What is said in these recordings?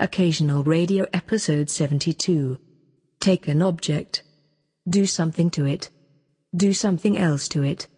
Occasional radio episode 72. Take an object. Do something to it. Do something else to it.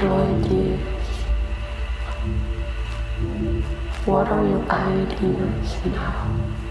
Ideas. What are your ideas now?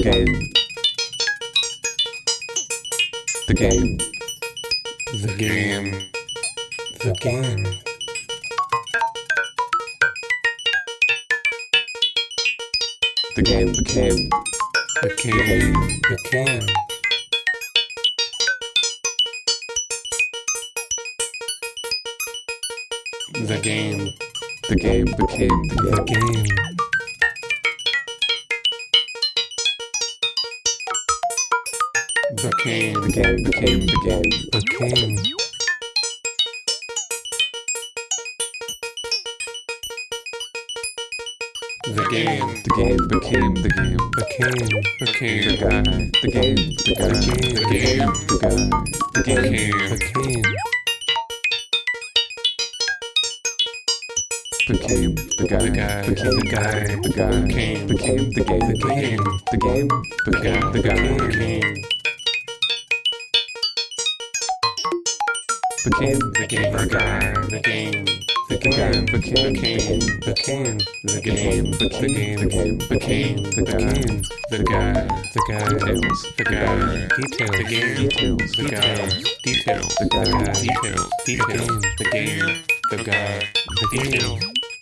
The game. The game. The game. The game. The game became. The game. The game. The game. The game became the The game. game. Became. The game became the game. The game. The game became. The game. The game became the game. Became. The Became. guy. The game. The guy. The game. The guy. The game. Became. Became Became. the guy. The. Became The guy. The guy. Became. Became the game. The game. The game became the guy. Became. Became The game. The guy. The game. The game, the guy. game. Became Became. Became. The Became game. The game, the game. The game. Became. The guy. Became. The guy. The guy. Details. The guy. Details. The game. Details. The guy. Details. The guy. Details. Details. The game. The guy. The details.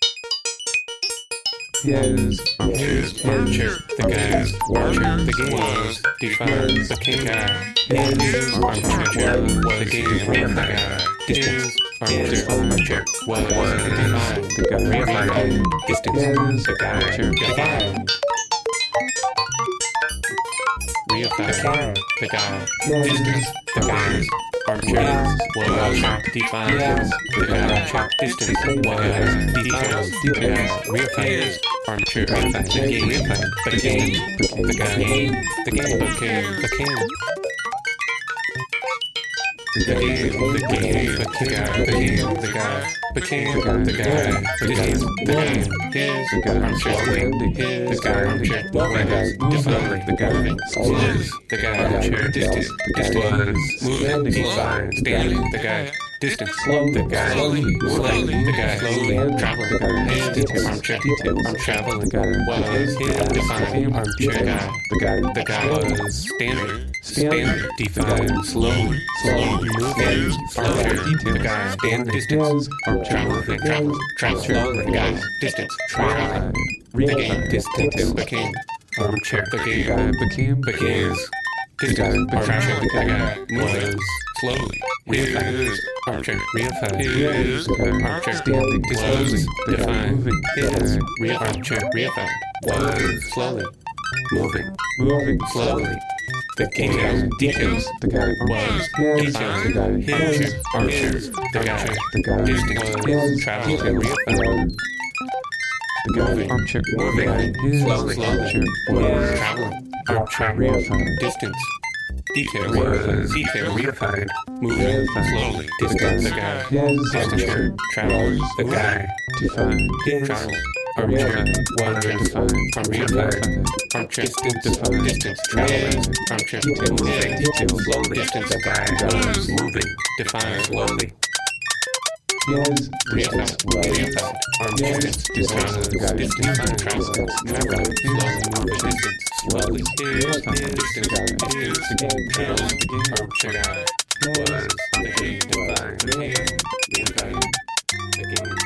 Yes. His armchair. The guy's armchair. The game was defined. The king guy. His armchair was the game. The guy. His armchair. Armchair was defined. The guy. Refined. Distance. The guy. Defined. The guy. Distance. The guy's armchair defined. The guy. Distance. The guy. Reified. Armchair. Reified. The game. But again. The guy. The game. Became. Became. The The guy. game, the game, the guy, the game, the guy, became the guy, the game, the game, his The guy. armchair, Standing. his The guy. armchair, The guy. defined, The guy. his, the guy, armchair, distance, distance, moving, defined, standing, the guy, distance, the guy, slowly, Slowly. the guy, slowly, traveling, his armchair, I'm traveling, was defined, armchair, guy, The guy. the guy was standing, standing, defined, slowly, slowly, moving, armchair, the guy, stand distance, travel, travel, travel, slowly, the guy, distance, travel, the game, distance, became, armchair, the The game, guy became became, distance, armchair, the guy, was, slowly, his, armchair, reified, his, armchair, standing was, The guy defined, moving. The his, guy real armchair, reified, was, slowly, moving, moving slowly. The details, details, The guy was, Yes. details, The guy his, armchair, the guy, The guy distance, Yes. travel, Details. reified, The guy Moving. armchair. The Moving. guy his Slowly. armchair was traveling, armchair, reified. distance, detail, was, detail, reified, moving, slowly, distance, the guy. Guy, his armchair, armchair travel, the guy, defined. travel, armchair, was, Defined. armchair, armchair, distance, distance, traveling, armchair, moving, slowly, distance, the guy, moving, defined, slowly, Yes. reified, Distance was reified, armchair, distance, The guy distance, travel, travel, slowly, moving, distance, his, distance, his, The game travel, the game armchair, guy, Yes. was, the game, the game, the game,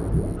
What?